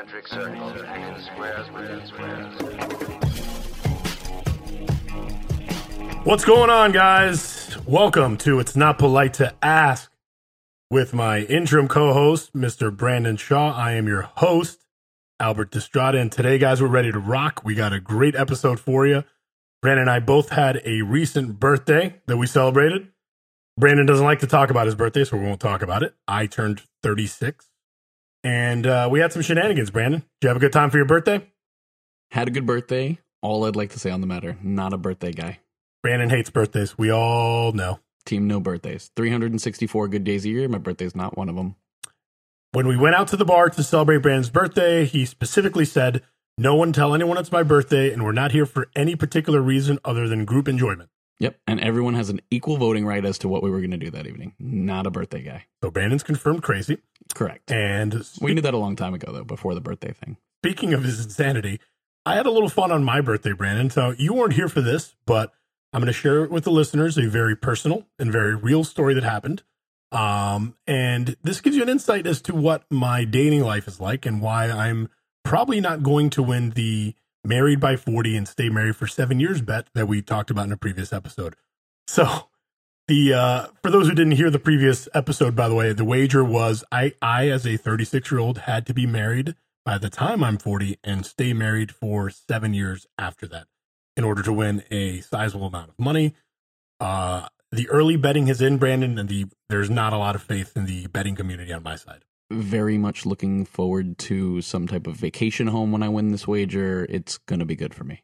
concentric circles and squares squares. What's going on, guys? Welcome to It's Not Polite to Ask with my interim co host, Mr. Brandon Shaw. I am your host, Albert Destrada. And today, guys, we're ready to rock. We got a great episode for you. Brandon and I both had a recent birthday that we celebrated. Brandon doesn't like to talk about his birthday, so we won't talk about it. I turned 36. And uh, we had some shenanigans, Brandon. Did you have a good time for your birthday? Had a good birthday. All I'd like to say on the matter, not a birthday guy. Brandon hates birthdays. We all know. Team no birthdays. 364 good days a year. My birthday's not one of them. When we went out to the bar to celebrate Brandon's birthday, he specifically said, No one tell anyone it's my birthday, and we're not here for any particular reason other than group enjoyment. Yep. And everyone has an equal voting right as to what we were going to do that evening. Not a birthday guy. So Brandon's confirmed crazy. Correct. And We knew that a long time ago, though, before the birthday thing. speaking of his insanity, I had a little fun on my birthday, Brandon. So you weren't here for this, but I'm going to share with the listeners a very personal and very real story that happened. Um, and this gives you an insight as to what my dating life is like and why I'm probably not going to win the married by 40 and stay married for seven years bet that we talked about in a previous episode. So the uh for those who didn't hear the previous episode, by the way, the wager was I I as a 36 year old had to be married by the time I'm 40 and stay married for seven years after that in order to win a sizable amount of money. Uh the early betting is in Brandon and the there's not a lot of faith in the betting community on my side. Very much looking forward to some type of vacation home when I win this wager. It's going to be good for me.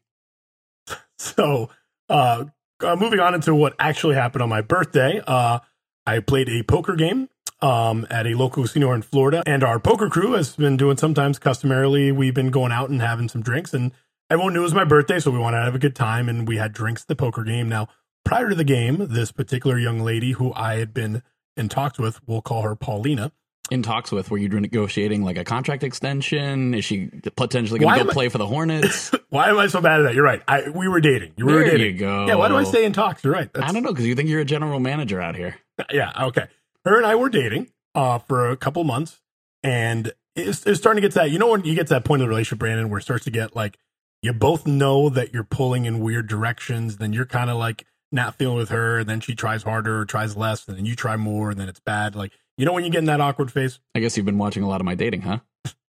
So, uh, uh, moving on into what actually happened on my birthday, uh, I played a poker game um, at a local casino in Florida, and our poker crew has been doing sometimes customarily. We've been going out and having some drinks, and everyone knew it was my birthday, so we wanted to have a good time, and we had drinks at the poker game. Now, prior to the game, this particular young lady who I had been in talks with, we'll call her Paulina. In talks with, were you negotiating like a contract extension? Is she potentially going to go I- play for the Hornets? Why am I so bad at that? You're right. I we were dating. You were There dating. you go. Yeah. Why do I stay in talks? You're right. I don't know because you think you're a general manager out here. yeah okay her and i were dating uh for a couple months and it's, it's starting to get to that you know when you get to that point of the relationship brandon where it starts to get like you both know that you're pulling in weird directions then you're kind of like not feeling with her and then she tries harder or tries less and then you try more and then it's bad like you know when you get in that awkward phase? I guess you've been watching a lot of my dating, huh?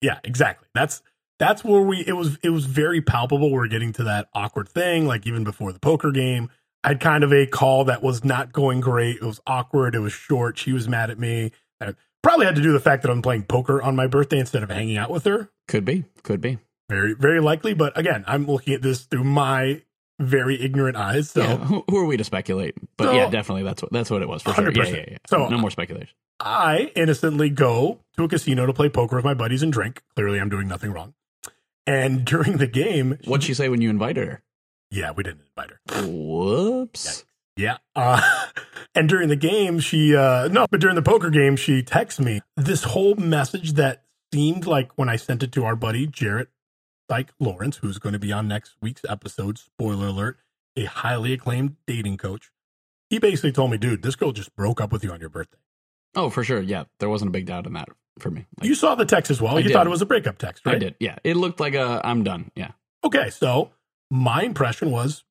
yeah exactly. That's that's where we it was it was very palpable. We're getting to that awkward thing like even before the poker game. I had kind of a call that was not going great. It was awkward. It was short. She was mad at me. I probably had to do the fact that i'm playing poker on my birthday instead of hanging out with her. Could be. Could be. very very likely. But again i'm looking at this through my very ignorant eyes so yeah, who, who are we to speculate? But So- yeah, definitely that's what that's what it was for sure. Yeah, 100%. yeah, yeah. So- no more speculation. I innocently go to a casino to play poker with my buddies and drink. Clearly, I'm doing nothing wrong. And during the game, What'd she say when you invited her? yeah, we didn't invite her. Whoops. Yeah. Uh, and during the game, she, uh, no, but during the poker game, she texts me this whole message that seemed like when I sent it to our buddy, Jarrett Dyke Lawrence, who's going to be on next week's episode, spoiler alert, a highly acclaimed dating coach. He basically told me, dude, this girl just broke up with you on your birthday. Oh, for sure. Yeah, there wasn't a big doubt in that for me. Like, You saw the text as well. I you did. thought it was a breakup text, right? I did. Yeah, it looked like a I'm done. Yeah. Okay, so my impression was,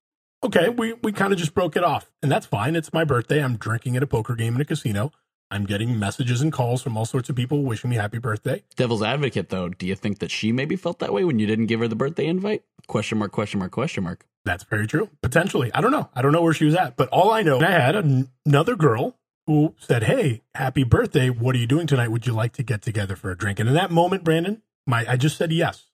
okay, we we kind of just broke it off, and that's fine. It's my birthday. I'm drinking at a poker game in a casino. I'm getting messages and calls from all sorts of people wishing me happy birthday. Devil's advocate, though, do you think that she maybe felt that way when you didn't give her the birthday invite? Question mark, question mark, question mark. That's very true. Potentially, I don't know. I don't know where she was at, but all I know, I had an- another girl who said, "Hey, happy birthday! What are you doing tonight? Would you like to get together for a drink?" And in that moment, Brandon, my I just said yes.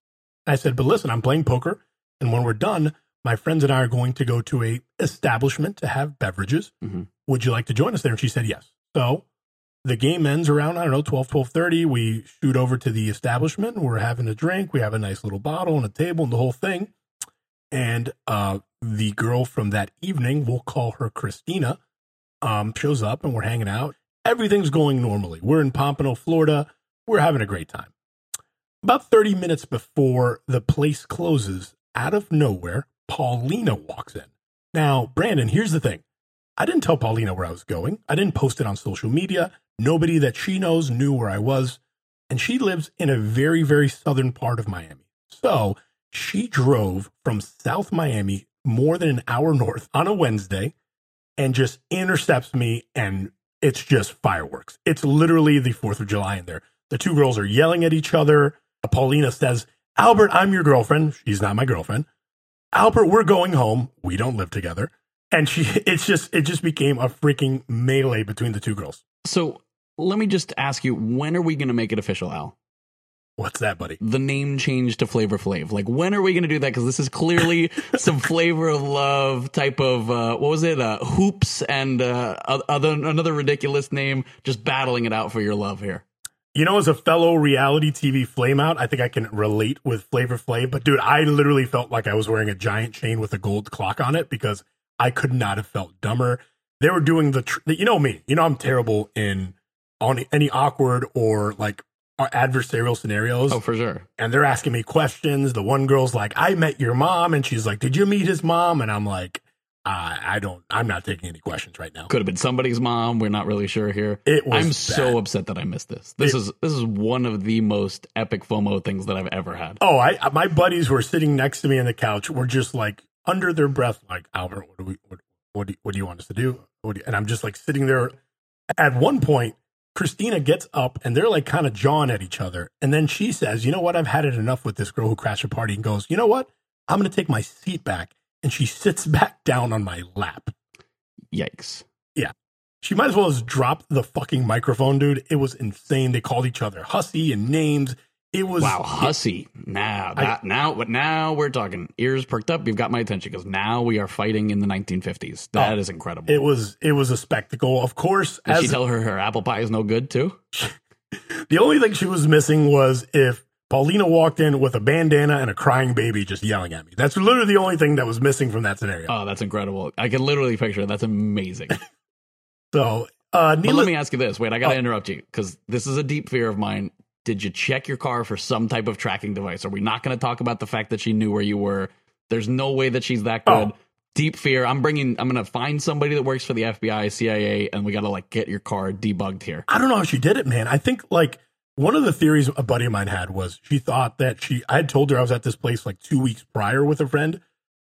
I said, "But listen, I'm playing poker, and when we're done, my friends and I are going to go to a establishment to have beverages. Mhm. Would you like to join us there?" And she said yes. So the game ends around i don't know 12 12.30 we shoot over to the establishment. We're having a drink. We have a nice little bottle and a table and the whole thing. And uh, the girl from that evening we'll call her christina um, shows up and we're hanging out. Everything's going normally. We're in pompano florida. We're having a great time. About 30 minutes before the place closes out of nowhere paulina walks in. Now brandon here's the thing I didn't tell Paulina where I was going. I didn't post it on social media. Nobody that she knows knew where I was. and she lives in a very, very southern part of Miami. So she drove from South Miami more than an hour north on a Wednesday and just intercepts me and it's just fireworks. It's literally the 4th of July in there. The two girls are yelling at each other. Paulina says, Albert, I'm your girlfriend. She's not my girlfriend. Albert, we're going home. We don't live together. And she, it's just, it just became a freaking melee between the two girls. So let me just ask you, when are we going to make it official, Al? What's that, buddy? The name change to Flavor Flav. Like, when are we going to do that? Because this is clearly some flavor of love type of uh, what was it? Uh, Hoopz and uh, other another ridiculous name, just battling it out for your love here. You know, as a fellow reality TV flameout, I think I can relate with Flavor Flav. But dude, I literally felt like I was wearing a giant chain with a gold clock on it because I could not have felt dumber. They were doing the, tr- you know me, you know I'm terrible in on any awkward or like adversarial scenarios. Oh, for sure. And they're asking me questions. The one girl's like, I met your mom. And she's like, Did you meet his mom? And I'm like, uh, I don't, I'm not taking any questions right now. Could have been somebody's mom. We're not really sure here. It was I'm bad. so upset that I missed this. This It- is this is one of the most epic FOMO things that I've ever had. Oh, I, my buddies were sitting next to me on the couch were just like under their breath, like, Albert, what do we, what, what do you, what do you want us to do? What do and I'm just like sitting there. At one point, Christina gets up and they're like kind of jawing at each other. And then she says, You know what? I've had it enough with this girl who crashed a party and goes, You know what? I'm going to take my seat back. And she sits back down on my lap. Yikes. Yeah, she might as well have dropped the fucking microphone, dude. It was insane. They called each other hussy and names. It was Wow, hussy. Now that now but now we're talking ears perked up. You've got my attention because now we are fighting in the 1950s. That is Oh, incredible. It was it was a spectacle. Of course, Did she tell her her apple pie is no good too? the only thing she was missing was if Paulina walked in with a bandana and a crying baby just yelling at me. That's literally the only thing that was missing from that scenario. Oh, that's incredible. I can literally picture it. That's amazing. so, uh, But let me ask you this. Wait, I got to Oh. interrupt you because this is a deep fear of mine. Did you check your car for some type of tracking device? Are we not going to talk about the fact that she knew where you were? There's no way that she's that oh. good. Oh. Deep fear. I'm bringing. I'm going to find somebody that works for the FBI, CIA, and we got to like get your car debugged here. I don't know how she did it, man. I think like one of the theories a buddy of mine had was she thought that she I had told her I was at this place like two weeks prior with a friend.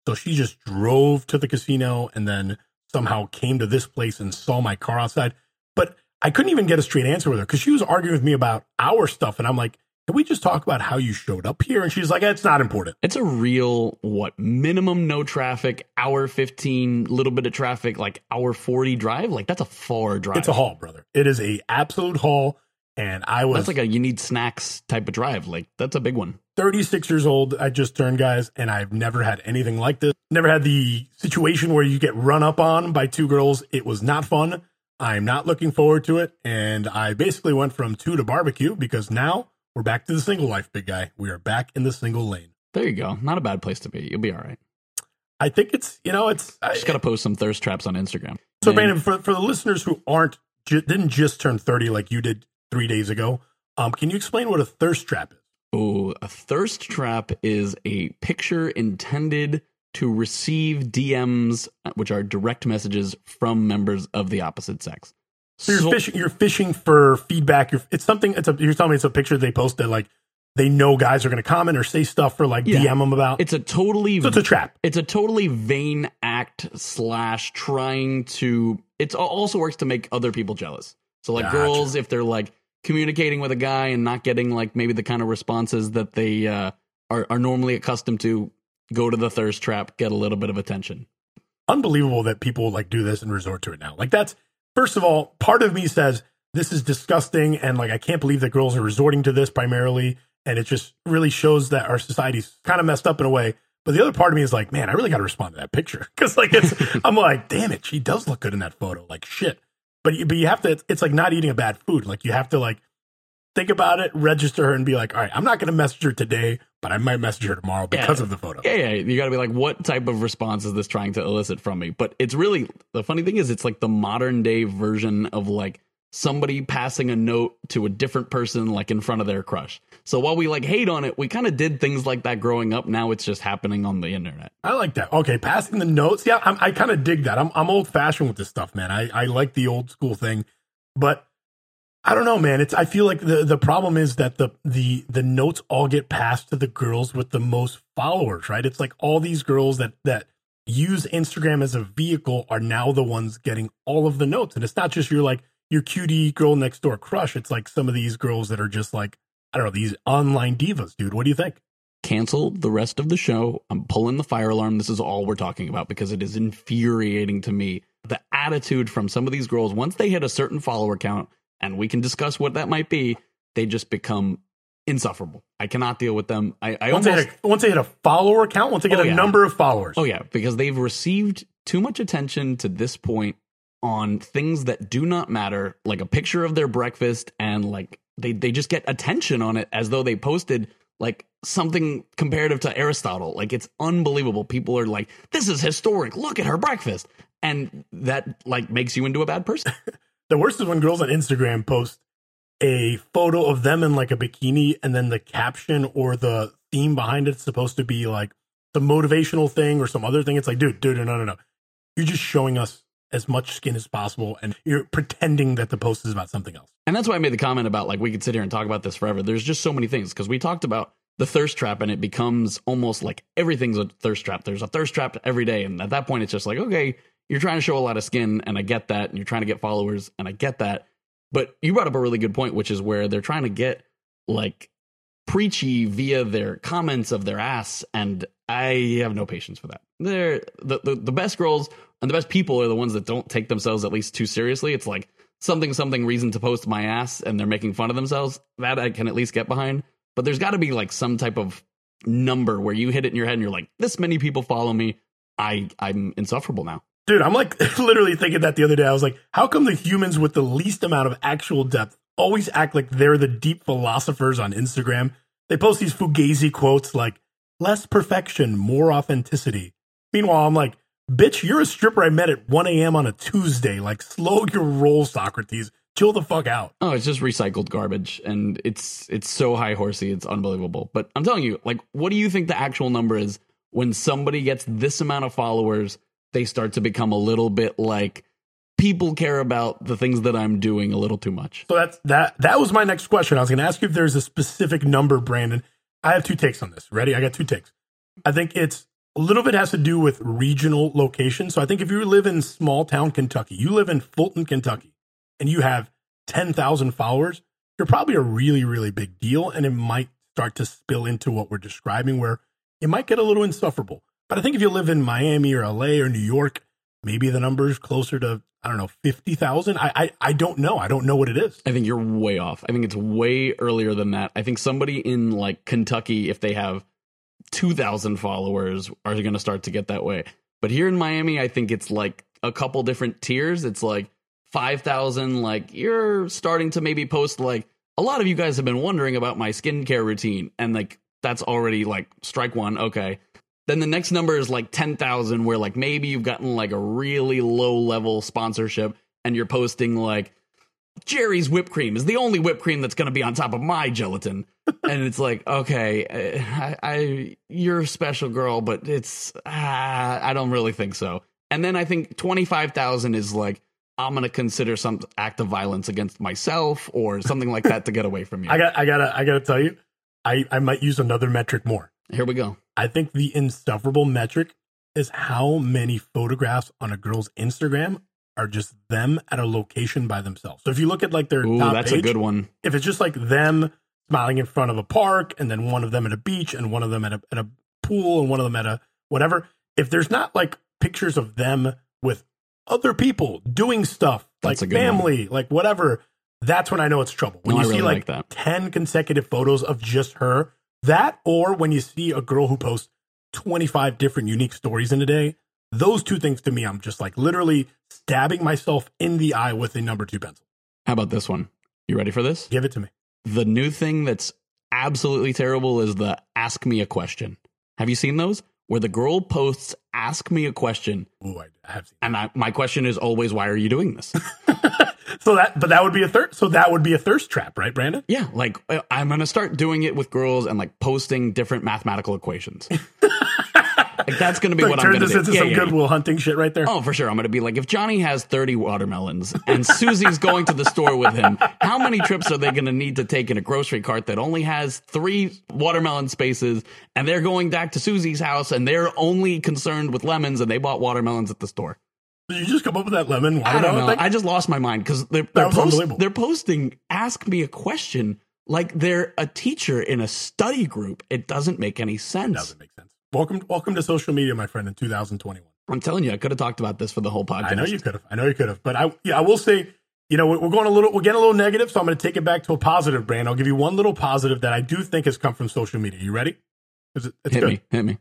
So she just drove to the casino and then somehow came to this place and saw my car outside. But I couldn't even get a straight answer with her because she was arguing with me about our stuff. And I'm like, can we just talk about how you showed up here? And she's like, it's not important. It's a real what minimum no traffic, hour fifteen, little bit of traffic, like hour forty drive. Like that's a far drive. It's a haul, brother. It is a absolute haul. And I was That's like a you need snacks type of drive. Like that's a big one. 36 years old. I just turned, guys, and I've never had anything like this. Never had the situation where you get run up on by two girls. It was not fun. I'm not looking forward to it. And I basically went from two to barbecue because now we're back to the single life, big guy. We are back in the single lane. There you go. Not a bad place to be. You'll be all right. I think it's, you know, it's. I, Just got to post some thirst traps on Instagram. so, Man, Brandon, for, for the listeners who aren't, ju- didn't just turn 30 like you did three days ago, um, can you explain what a thirst trap is? Oh, a thirst trap is a picture intended to receive DMs, which are direct messages from members of the opposite sex. So you're So- fishing. You're fishing for feedback. You're, it's something. It's a. You're telling me it's a picture they posted. Like they know guys are going to comment or say stuff or like Yeah. DM them about. It's a totally so it's a trap. it's a totally vain act slash trying to it also works to make other people jealous so like Gotcha. girls if they're like communicating with a guy and not getting like maybe the kind of responses that they uh, are, are normally accustomed to go to the thirst trap get a little bit of attention Unbelievable that people like do this and resort to it now. Like that's first of all, part of me says this is disgusting and like I can't believe that girls are resorting to this primarily. And it just really shows that our society's kind of messed up in a way. But the other part of me is like, man, I really got to respond to that picture because like it's. I'm like, damn it, she does look good in that photo. Like shit. But you- but you have to. It's like not eating a bad food. Like you have to like think about it, register her, and be like, all right, I'm not going to message her today, but I might message her tomorrow because Yeah. of the photo. yeah yeah you got to be like what type of response is this trying to elicit from me but it's really the funny thing is it's like the modern day version of like somebody passing a note to a different person like in front of their crush so while we like hate on it we kind of did things like that growing up now it's just happening on the internet I like that. Okay, passing the notes. Yeah, I'm, I kind of dig that. I'm I'm old fashioned with this stuff, man. I I like the old school thing, but I don't know, man. It's I feel like the the problem is that the the the notes all get passed to the girls with the most followers, right? It's like all these girls that that use Instagram as a vehicle are now the ones getting all of the notes. And it's not just your like your cutie girl next door crush. It's like some of these girls that are just like, I don't know, these online divas, dude. What do you think? Cancel the rest of the show. I'm pulling the fire alarm. This is all we're talking about because it is infuriating to me. The attitude from some of these girls, once they hit a certain follower count, and we can discuss what that might be, they just become insufferable. I cannot deal with them. I, I Once they, almost hit a, once they hit a follower count, once they get Oh, a yeah. number of followers. Oh yeah, because they've received too much attention to this point on things that do not matter, like a picture of their breakfast and like they they just get attention on it as though they posted like something comparative to Aristotle. Like it's unbelievable. People are like, "This is historic. Look at her breakfast." And that like makes you into a bad person. The worst is when girls on Instagram post a photo of them in like a bikini and then the caption or the theme behind it's supposed to be like the motivational thing or some other thing. It's like, dude, dude, no, no, no. You're just showing us as much skin as possible and you're pretending that the post is about something else. And that's why I made the comment about like we could sit here and talk about this forever. There's just so many things because we talked about the thirst trap and it becomes almost like everything's a thirst trap. There's a thirst trap every day. And at that point, it's just like, okay, you're trying to show a lot of skin and I get that. And you're trying to get followers and I get that. But you brought up a really good point, which is where they're trying to get like preachy via their comments of their ass. And I have no patience for that. They're the, the, the best girls and the best people are the ones that don't take themselves at least too seriously. It's like, something something reason to post my ass and they're making fun of themselves that i can at least get behind but there's got to be like some type of number where you hit it in your head and you're like this many people follow me i i'm insufferable now Dude, I'm like literally thinking that the other day. I was like, how come the humans with the least amount of actual depth always act like they're the deep philosophers on Instagram? They post these fugazi quotes like, less perfection, more authenticity. Meanwhile, I'm like, bitch, you're a stripper I met at 1 a.m. on a Tuesday. Like, slow your roll, Socrates. Chill the fuck out. oh it's just recycled garbage and it's it's so high horsey it's unbelievable but i'm telling you like what do you think the actual number is when somebody gets this amount of followers they start to become a little bit like people care about the things that i'm doing a little too much So that's that. That was my next question. I was going to ask you if there's a specific number, Brandon. I have two takes on this. Ready? I got two takes. I think it's a little bit has to do with regional location. So I think if you live in small town Kentucky, you live in Fulton, Kentucky, and you have 10,000 followers, you're probably a really, really big deal. And it might start to spill into what we're describing, where it might get a little insufferable. But I think if you live in Miami or LA or New York, maybe the number's closer to, I don't know, 50,000. I, I, I don't know. I don't know what it is. I think you're way off. I think it's way earlier than that. I think somebody in like Kentucky, if they have 2,000 followers, are going to start to get that way. But here in Miami, I think it's like a couple different tiers. It's like 5,000. Like you're starting to maybe post like a lot of you guys have been wondering about my skincare routine. And like that's already like strike one. Okay. Then the next number is like 10,000, where like maybe you've gotten like a really low level sponsorship and you're posting like, Jerry's whipped cream is the only whipped cream that's going to be on top of my gelatin. and it's like, okay, uh, I, I, you're a special girl, but it's, ah, I don't really think so. And then I think 25,000 is like, I'm going to consider some act of violence against myself or something like that to get away from you. I got I gotta I gotta tell you, I, I might use another metric more. Here we go. I think the insufferable metric is how many photographs on a girl's Instagram are just them at a location by themselves. So if you look at like their Ooh, top that's page, a good one. if it's just like them smiling in front of a park and then one of them at a beach and one of them at a, at a pool and one of them at a whatever, if there's not like pictures of them with other people doing stuff That's like good one. family, like whatever, that's when I know it's trouble. When No, you I see really like, like that. 10 consecutive photos of just her, that or when you see a girl who posts 25 different unique stories in a day, those two things to me, I'm just like literally stabbing myself in the eye with a number two pencil. How about this one? You ready for this? Give it to me. The new thing that's absolutely terrible is the ask me a question. Have you seen those? Where the girl posts, ask me a question. Ooh, I, have seen. And I, my question is always, why are you doing this? So that, but that would be a thirst. So that would be a thirst trap, right, Brandon? yeah, like uh, I'm going to start doing it with girls and like posting different mathematical equations. Like that's going to be Like, what I'm to this do. into Yeah, some yeah, yeah. Good Will Hunting shit right there. Oh, for sure. I'm going to be like, if Johnny has 30 watermelons and Susie's going to the store with him, how many trips are they going to need to take in a grocery cart that only has three watermelon spaces and they're going back to Susie's house and they're only concerned with lemons and they bought watermelons at the store? Did you just come up with that lemon I don't know. thing? I just lost my mind because they're, they're, post- they're posting, ask me a question like they're a teacher in a study group. It doesn't make any sense. doesn't make sense. Welcome, welcome to social media, my friend, in 2021. I'm telling you, I could have talked about this for the whole podcast. I know you could have. I know you could have. But I, yeah, I will say, you know, we're going a little, we're getting a little negative, so I'm going to take it back to a positive, brand. I'll give you one little positive that I do think has come from social media. You ready? it- it's Hit good. me. Hit me.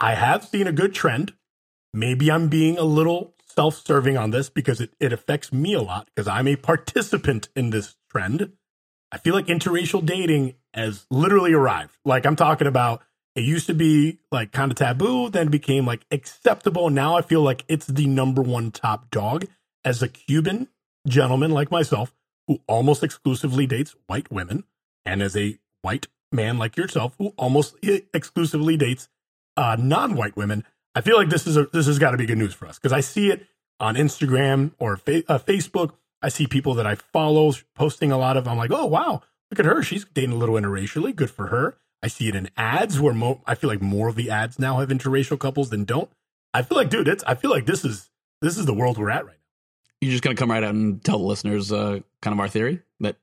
I have seen a good trend. Maybe I'm being a little self serving on this because it, it affects me a lot because I'm a participant in this trend. I feel like interracial dating has literally arrived. Like I'm talking about, it used to be like kind of taboo, then became like acceptable. Now I feel like it's the number one top dog as a Cuban gentleman like myself who almost exclusively dates white women and as a white man like yourself who almost exclusively dates uh, non-white women. I feel like this is a, this has got to be good news for us because I see it on Instagram or fa- uh, Facebook. I see people that I follow posting a lot of. I'm like, oh wow, look at her. She's dating a little interracially. Good for her. I see it in ads where mo- I feel like more of the ads now have interracial couples than don't. I feel like, dude, it's. I feel like this is this is the world we're at right now. You're just gonna come right out and tell the listeners uh, kind of our theory that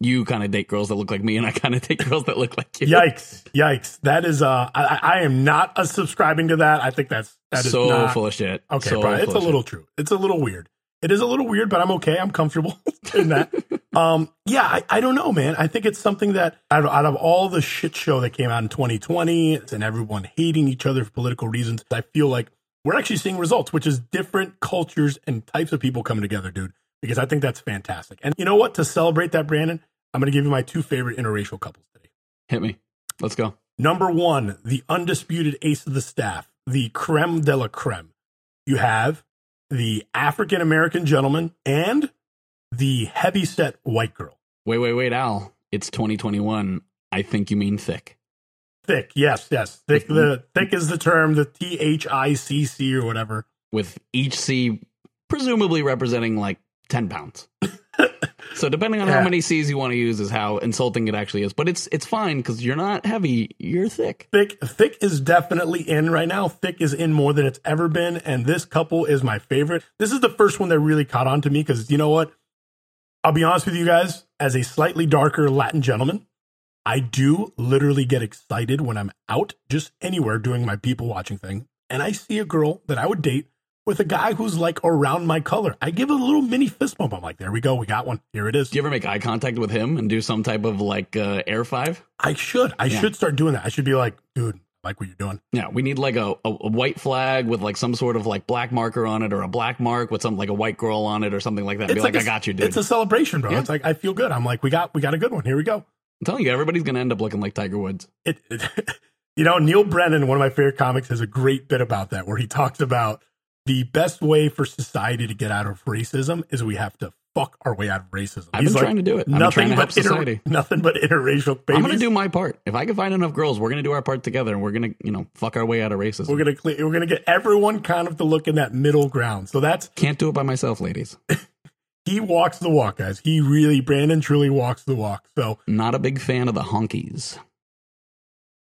you kind of date girls that look like me, and I kind of date girls that look like you. Yikes! Yikes! That is. Uh, I, I am not uh, subscribing to that. I think that's that is so not, full of shit. Okay, so it's a little true. It's a little weird. It is a little weird, but I'm okay. I'm comfortable in that. um, yeah, I, I don't know, man. I think it's something that out of, out of all the shit show that came out in 2020 and everyone hating each other for political reasons, I feel like we're actually seeing results, which is different cultures and types of people coming together, dude. Because I think that's fantastic. And you know what? To celebrate that, Brandon, I'm going to give you my two favorite interracial couples today. Hit me. Let's go. Number one, the undisputed ace of the staff, the creme de la creme. You have the African American gentleman and the heavyset white girl. Wait, wait, wait, Al. It's 2021. I think you mean thick. Thick, yes, yes. Thick. The thick is the term. The T H I C C or whatever. With each C presumably representing like 10 pounds. so depending on Yeah. how many C's you want to use is how insulting it actually is. But it's it's fine because you're not heavy. You're thick. Thick, thick is definitely in right now. Thick is in more than it's ever been, and this couple is my favorite. This is the first one that really caught on to me because you know what? I'll be honest with you guys. As a slightly darker Latin gentleman, I do literally get excited when I'm out, just anywhere doing my people watching thing, and I see a girl that I would date with a guy who's like around my color. I give a little mini fist bump. I'm like, there we go, we got one. Here it is. Do you ever make eye contact with him and do some type of like uh, air five? I should, I Yeah. should start doing that. I should be like, dude, like what you're doing. Yeah, we need like a, a, a white flag with like some sort of like black marker on it or a black mark with some like a white girl on it or something like that. Be like, a- I got you, dude. It's a celebration, bro. Yeah. It's like I feel good. I'm like, we got we got a good one. Here we go. I'm telling you, everybody's gonna end up looking like Tiger Woods. It, it you know, Neal Brennan, one of my favorite comics, has a great bit about that where he talks about the best way for society to get out of racism is we have to fuck our way out of racism. I've He's been like, trying to do it. I've Nothing trying to but help inter- nothing but interracial babies. I'm gonna do my part. If I can find enough girls, we're gonna do our part together, and we're gonna, you know, fuck our way out of racism. we're gonna cle- we're gonna get everyone kind of to look in that middle ground. So that's Can't do it by myself, ladies. he walks the walk, guys. He really, Brandon, truly walks the walk. So Not a big fan of the honkies.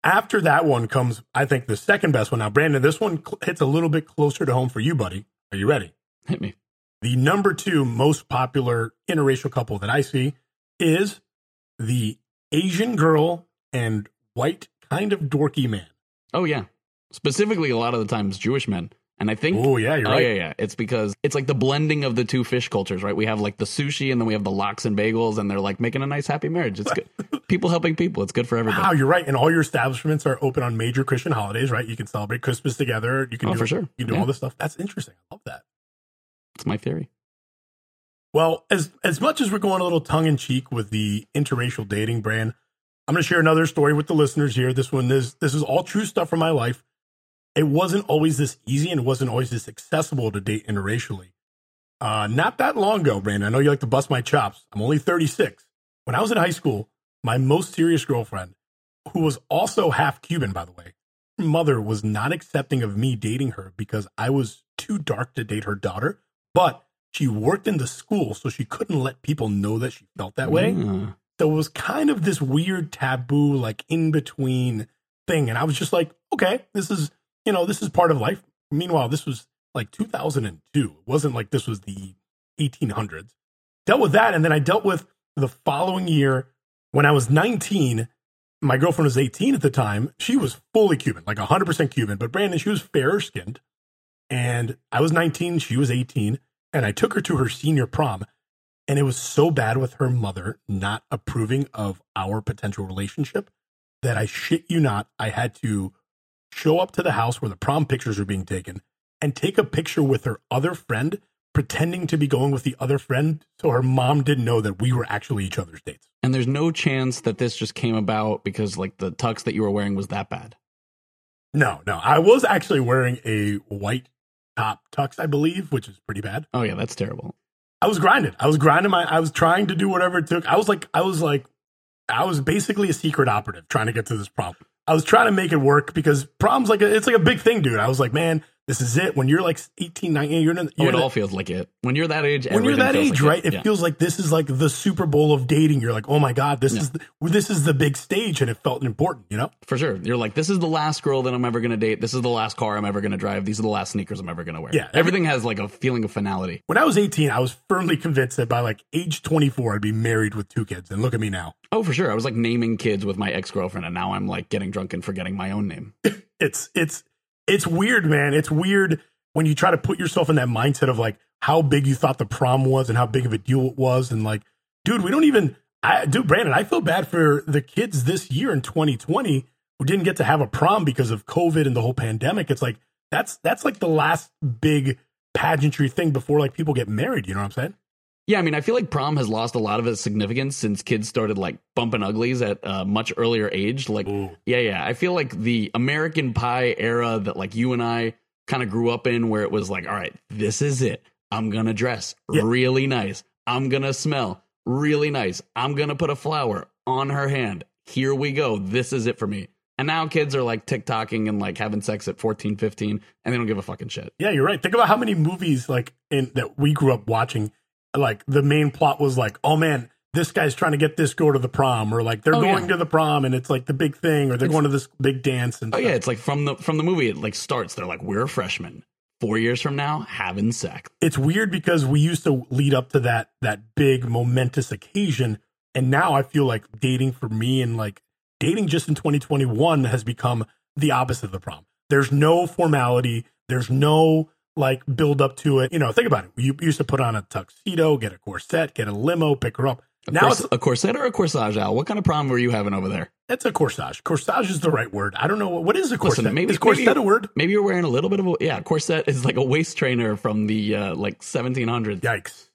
After that one comes, I think the second best one. Now, Brandon, this one cl- hits a little bit closer to home for you, buddy. Are you ready? Hit me. The number two most popular interracial couple that I see is the Asian girl and white kind of dorky man. Oh yeah. Specifically, a lot of the times Jewish men, and I think. Oh yeah, you're Oh right. yeah, yeah. It's because it's like the blending of the two fish cultures, right? We have like the sushi, and then we have the lox and bagels, and they're like making a nice happy marriage. It's good. people helping people. It's good for everybody. Wow, you're right. And all your establishments are open on major Christian holidays, right? You can celebrate Christmas together. You can Oh, do, for sure. You can do Yeah. all this stuff. That's interesting. I love that. It's my theory. Well, as as much as we're going a little tongue in cheek with the interracial dating brand, I'm going to share another story with the listeners here. This one is this is all true stuff from my life. It wasn't always this easy, and it wasn't always this accessible to date interracially. Uh, not that long ago, Brandon. I know you like to bust my chops. I'm only 36. When I was in high school, my most serious girlfriend, who was also half Cuban, by the way, mother was not accepting of me dating her because I was too dark to date her daughter, but she worked in the school, so she couldn't let people know that she felt that way. Yeah. So it was kind of this weird taboo, like in between thing. And I was just like, okay, this is, you know, this is part of life. Meanwhile, this was like 2002. It wasn't like this was the 1800s. Dealt with that. And then I dealt with the following year when I was 19. My girlfriend was 18 at the time. She was fully Cuban, like 100% Cuban. But Brandon, she was fairer skinned. And I was 19. She was 18. And I took her to her senior prom. And it was so bad with her mother not approving of our potential relationship that I shit you not, I had to show up to the house where the prom pictures were being taken and take a picture with her other friend, pretending to be going with the other friend. So her mom didn't know that we were actually each other's dates. And there's no chance that this just came about because like the tux that you were wearing was that bad. No, no. I was actually wearing a white top tux, I believe, which is pretty bad. Oh yeah, that's terrible. I was grinding. I was grinding my I was trying to do whatever it took. I was like I was like I was basically a secret operative trying to get to this prom. I was trying to make it work because problems like it's like a big thing, dude. I was like, man, this is it. When you're like 18, 19, you're in, Oh, you're it in all feels like it. When you're that age, when you're that age, like right? It Yeah. feels like this is like the Super Bowl of dating. You're like, oh my god, this Yeah. is the, this is the big stage, and it felt important, you know. For sure. You're like, this is the last girl that I'm ever going to date. This is the last car I'm ever going to drive. These are the last sneakers I'm ever going to wear. Yeah, every- Everything has like a feeling of finality. When I was 18, I was firmly convinced that by like age 24, I'd be married with two kids. And look at me now. Oh, for sure. I was like naming kids with my ex girlfriend, and now I'm like getting drunk and forgetting my own name. it's it's it's weird, man. It's weird when you try to put yourself in that mindset of like how big you thought the prom was and how big of a deal it was, and like, dude, we don't even. I, dude, Brandon, I feel bad for the kids this year in 2020 who didn't get to have a prom because of COVID and the whole pandemic. It's like that's that's like the last big pageantry thing before like people get married. You know what I'm saying? Yeah, I mean, I feel like prom has lost a lot of its significance since kids started like bumping uglies at a much earlier age. Like, Ooh. yeah, yeah. I feel like the American Pie era that like you and I kind of grew up in, where it was like, all right, this is it. I'm gonna dress Yeah. really nice. I'm gonna smell really nice. I'm gonna put a flower on her hand. Here we go. This is it for me. And now kids are like TikToking and like having sex at 14, 15, and they don't give a fucking shit. Yeah, you're right. Think about how many movies like in that we grew up watching. Like the main plot was like, oh man, this guy's trying to get this girl to the prom, or like they're Oh, going yeah. to the prom and it's like the big thing, or they're It's- going to this big dance. And Oh stuff. yeah, it's like from the from the movie. It like starts. They're like, we're freshmen. Four years from now, having sex. it's weird because we used to lead up to that that big momentous occasion, and now I feel like dating for me and like dating just in 2021 has become the opposite of the prom. There's no formality. There's no like build up to it. You know, think about it. You used to put on a tuxedo, get a corset, get a limo, pick her up. A, now cors- it's a corset or a corsage, Al? What kind of problem were you having over there? it's a corsage. Corsage is the right word. I don't know what, what is a corset. Listen, maybe- is corset maybe- a word? Maybe you're wearing a little bit of a yeah. Corset is like a waist trainer from the uh, like 1700s. Yikes.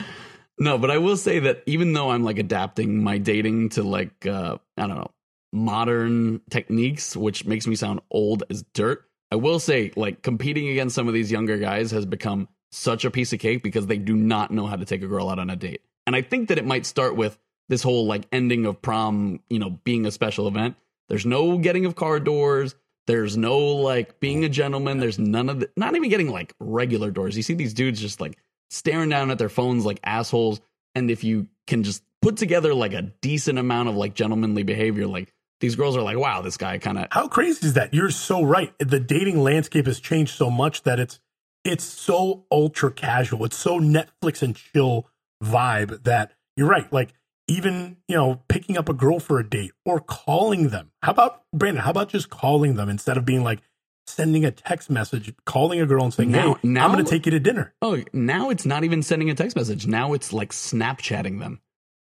No, but I will say that even though I'm like adapting my dating to like uh I don't know modern techniques, which makes me sound old as dirt, I will say like competing against some of these younger guys has become such a piece of cake because they do not know how to take a girl out on a date. And I think that it might start with this whole like ending of prom, you know, being a special event. There's no getting of car doors. There's no like being a gentleman. There's none of the, not even getting like regular doors. You see these dudes just like staring down at their phones like assholes. And if you can just put together like a decent amount of like gentlemanly behavior, like these girls are like, wow, this guy kind of How crazy is that? You're so right. The dating landscape has changed so much that it's it's so ultra casual. It's so Netflix and chill vibe that you're right. Like even, you know, picking up a girl for a date or calling them. How about Brandon, how about just calling them instead of being like sending a text message, calling a girl and saying, Now- Hey, now- I'm gonna take you to dinner. Oh, now it's not even sending a text message. Now it's like Snapchatting them.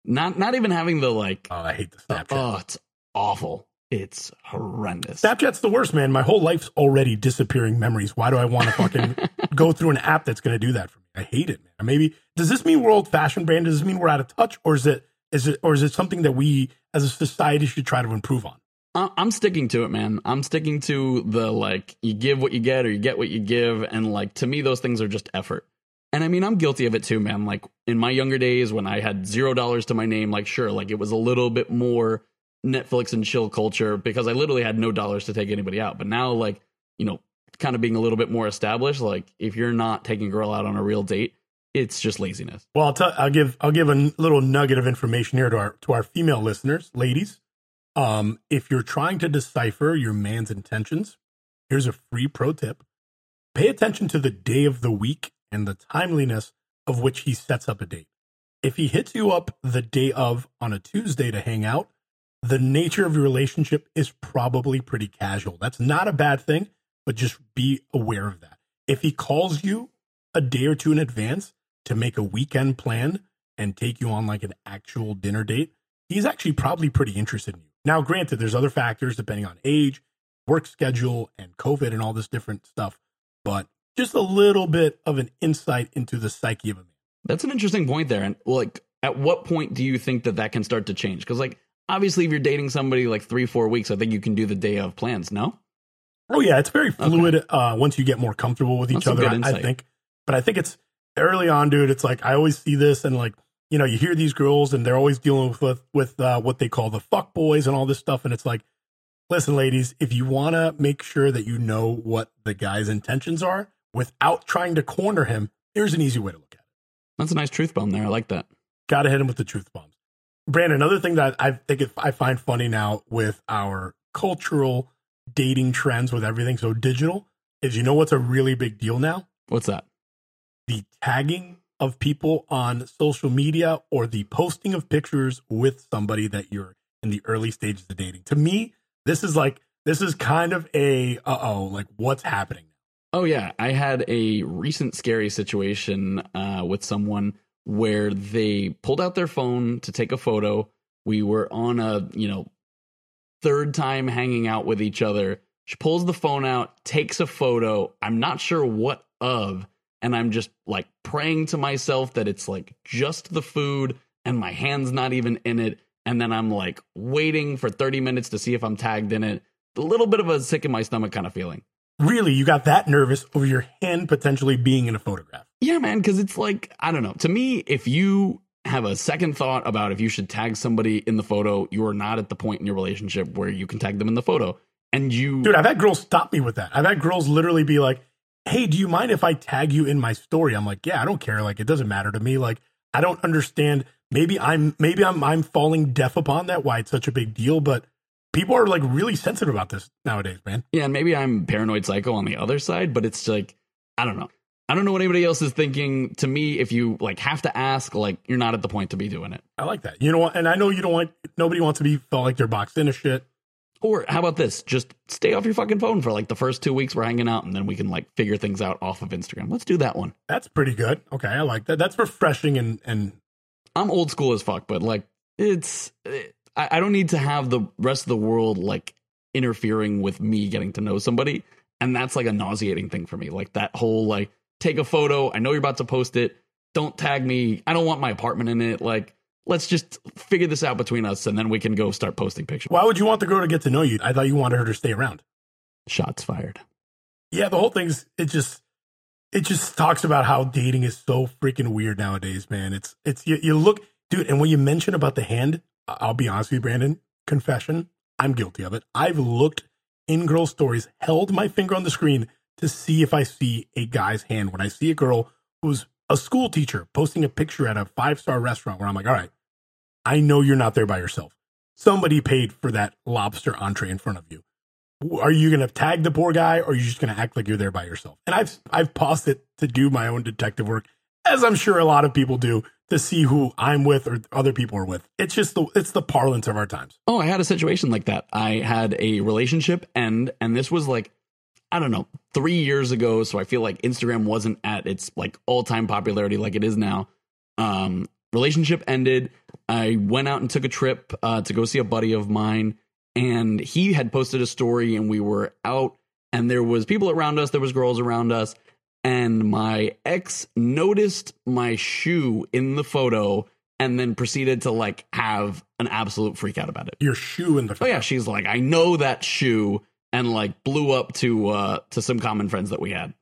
Not not even having the like Oh, I hate the Snapchat. Oh, it's awful. It's horrendous. Snapchat's the worst, man. My whole life's already disappearing memories. Why do I want to fucking go through an app that's going to do that for me? I hate it, man. Maybe does this mean we're old fashioned, brand? Does this mean we're out of touch, or is it is it or is it something that we as a society should try to improve on? I- I'm sticking to it, man. I'm sticking to the like you give what you get or you get what you give, and like to me those things are just effort. And I mean, I'm guilty of it too, man. Like in my younger days when I had zero dollars to my name, like sure, like it was a little bit more Netflix and chill culture because I literally had no dollars to take anybody out. But now, like, you know, kind of being a little bit more established, like if you're not taking a girl out on a real date, it's just laziness. Well, I'll, tell, I'll give I'll give a little nugget of information here to our to our female listeners, ladies. Um, if you're trying to decipher your man's intentions, here's a free pro tip: pay attention to the day of the week and the timeliness of which he sets up a date. If he hits you up the day of on a Tuesday to hang out, the nature of your relationship is probably pretty casual. That's not a bad thing, but just be aware of that. If he calls you a day or two in advance to make a weekend plan and take you on like an actual dinner date, he's actually probably pretty interested in you. Now, granted, there's other factors depending on age, work schedule, and COVID and all this different stuff, but just a little bit of an insight into the psyche of a man. That's an interesting point there. And like, at what point do you think that that can start to change? Because like, obviously, if you're dating somebody like three, four weeks, I think you can do the day of plans. No. Oh yeah, it's very fluid uh, once you get more comfortable with each That's other. I, I think, but I think it's early on, dude. It's like I always see this, and like you know, you hear these girls, and they're always dealing with with, uh, what they call the fuck boys and all this stuff, and it's like, listen, ladies, if you want to make sure that you know what the guy's intentions are without trying to corner him, here's an easy way to look at it. That's a nice truth bomb there. I like that. Got to hit him with the truth bombs. Brandon, another thing that I think it, I find funny now with our cultural dating trends with everything so digital is you know what's a really big deal now? What's that? The tagging of people on social media or the posting of pictures with somebody that you're in the early stages of dating. To me, this is like this is kind of a uh oh, like what's happening? Oh yeah, I had a recent scary situation uh, with someone where they pulled out their phone to take a photo. We were on a you know third time hanging out with each other. She pulls the phone out, takes a photo. I'm not sure what of, and I'm just like praying to myself that it's like just the food and my hand's not even in it. And then I'm like waiting for 30 minutes to see if I'm tagged in it. A little bit of a sick in my stomach kind of feeling. Really, you got that nervous over your hand potentially being in a photograph. Yeah, man, because it's like, I don't know. To me, if you have a second thought about if you should tag somebody in the photo, you are not at the point in your relationship where you can tag them in the photo. And you, Dude, I've had girls stop me with that. I've had girls literally be like, "Hey, do you mind if I tag you in my story?" I'm like, "Yeah, I don't care. Like, it doesn't matter to me. Like, I don't understand. Maybe I'm maybe I'm I'm falling deaf upon that. Why it's such a big deal, but people are like really sensitive about this nowadays, man. yeah, and maybe I'm paranoid psycho on the other side, but it's like, I don't know. I don't know what anybody else is thinking. To me, if you like have to ask, like you're not at the point to be doing it. I like that. You know what? And I know you don't want nobody wants to be felt like they're boxed into shit. Or how about this? Just stay off your fucking phone for like the first two weeks we're hanging out, and then we can like figure things out off of Instagram. Let's do that one. That's pretty good. Okay, I like that. That's refreshing and and I'm old school as fuck, but like it's I, I don't need to have the rest of the world like interfering with me getting to know somebody, and that's like a nauseating thing for me. Like that whole like take a photo. I know you're about to post it. Don't tag me. I don't want my apartment in it. Like let's just figure this out between us, and then we can go start posting pictures. why would you want the girl to get to know you? I thought you wanted her to stay around. Shots fired. Yeah, the whole thing's it just it just talks about how dating is so freaking weird nowadays, man. It's it's you, you look, dude, and when you mention about the hand, I'll be honest with you, Brandon. Confession, I'm guilty of it. I've looked in girl stories, held my finger on the screen to see if I see a guy's hand. When I see a girl who's a school teacher posting a picture at a five star restaurant, where I'm like, all right, I know you're not there by yourself. Somebody paid for that lobster entree in front of you are you going to tag the poor guy or are you just going to act like you're there by yourself? And I've I've paused it to do my own detective work, as I'm sure a lot of people do, to see who I'm with or other people are with. It's just the it's the parlance of our times. Oh, I had a situation like that. I had a relationship end, and this was like, I don't know, three years ago. So I feel like Instagram wasn't at its like all time popularity like it is now. Um, relationship ended. I went out and took a trip uh, to go see a buddy of mine, and he had posted a story, and we were out, and there was people around us, there was girls around us, and my ex noticed my shoe in the photo and then proceeded to like have an absolute freak out about it. Your shoe in the Oh yeah, she's like, I know that shoe, and like blew up to uh to some common friends that we had.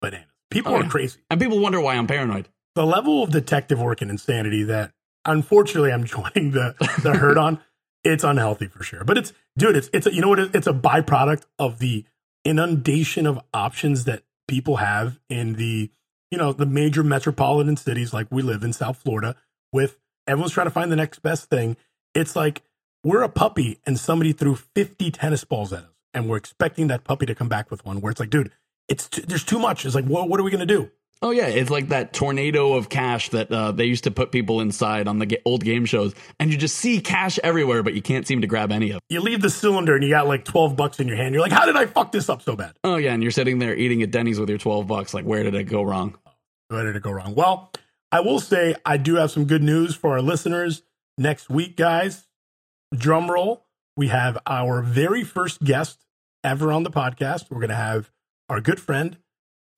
bananas. People Oh, are yeah. crazy. And people wonder why I'm paranoid. The level of detective work and insanity that unfortunately I'm joining the the herd on it's unhealthy for sure. But it's dude, it's it's a, you know what? It's a byproduct of the inundation of options that people have in the you know the major metropolitan cities like we live in South Florida. With everyone's trying to find the next best thing. It's like we're a puppy and somebody threw fifty tennis balls at us, and we're expecting that puppy to come back with one. Where it's like, dude, it's too, there's too much. It's like, what what are we gonna do? Oh yeah, it's like that tornado of cash that uh, they used to put people inside on the ga- old game shows, and you just see cash everywhere, but you can't seem to grab any of. it. You leave the cylinder and you got like twelve bucks in your hand. You're like, how did I fuck this up so bad? Oh yeah, and you're sitting there eating at Denny's with your twelve bucks. Like, where did it go wrong? Where did it go wrong? Well, I will say I do have some good news for our listeners next week, guys. Drum roll. We have our very first guest ever on the podcast. We're going to have our good friend,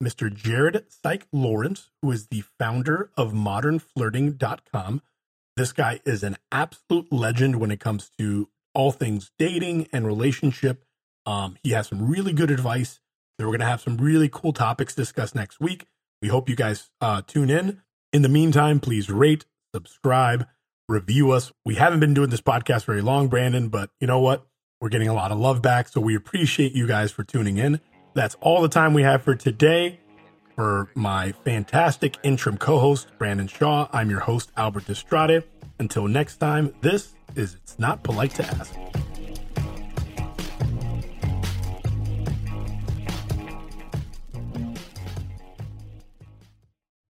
Mr. Jared Syke Lawrence, who is the founder of modernflirting.com. This guy is an absolute legend when it comes to all things dating and relationship. Um, he has some really good advice. We're going to have some really cool topics discussed next week. We hope you guys uh, tune in. In the meantime, please rate, subscribe, review us. We haven't been doing this podcast very long, Brandon, but you know what? We're getting a lot of love back. So we appreciate you guys for tuning in. That's all the time we have for today. For my fantastic interim co host, Brandon Shaw, I'm your host, Albert Destrade. Until next time, this is It's Not Polite to Ask.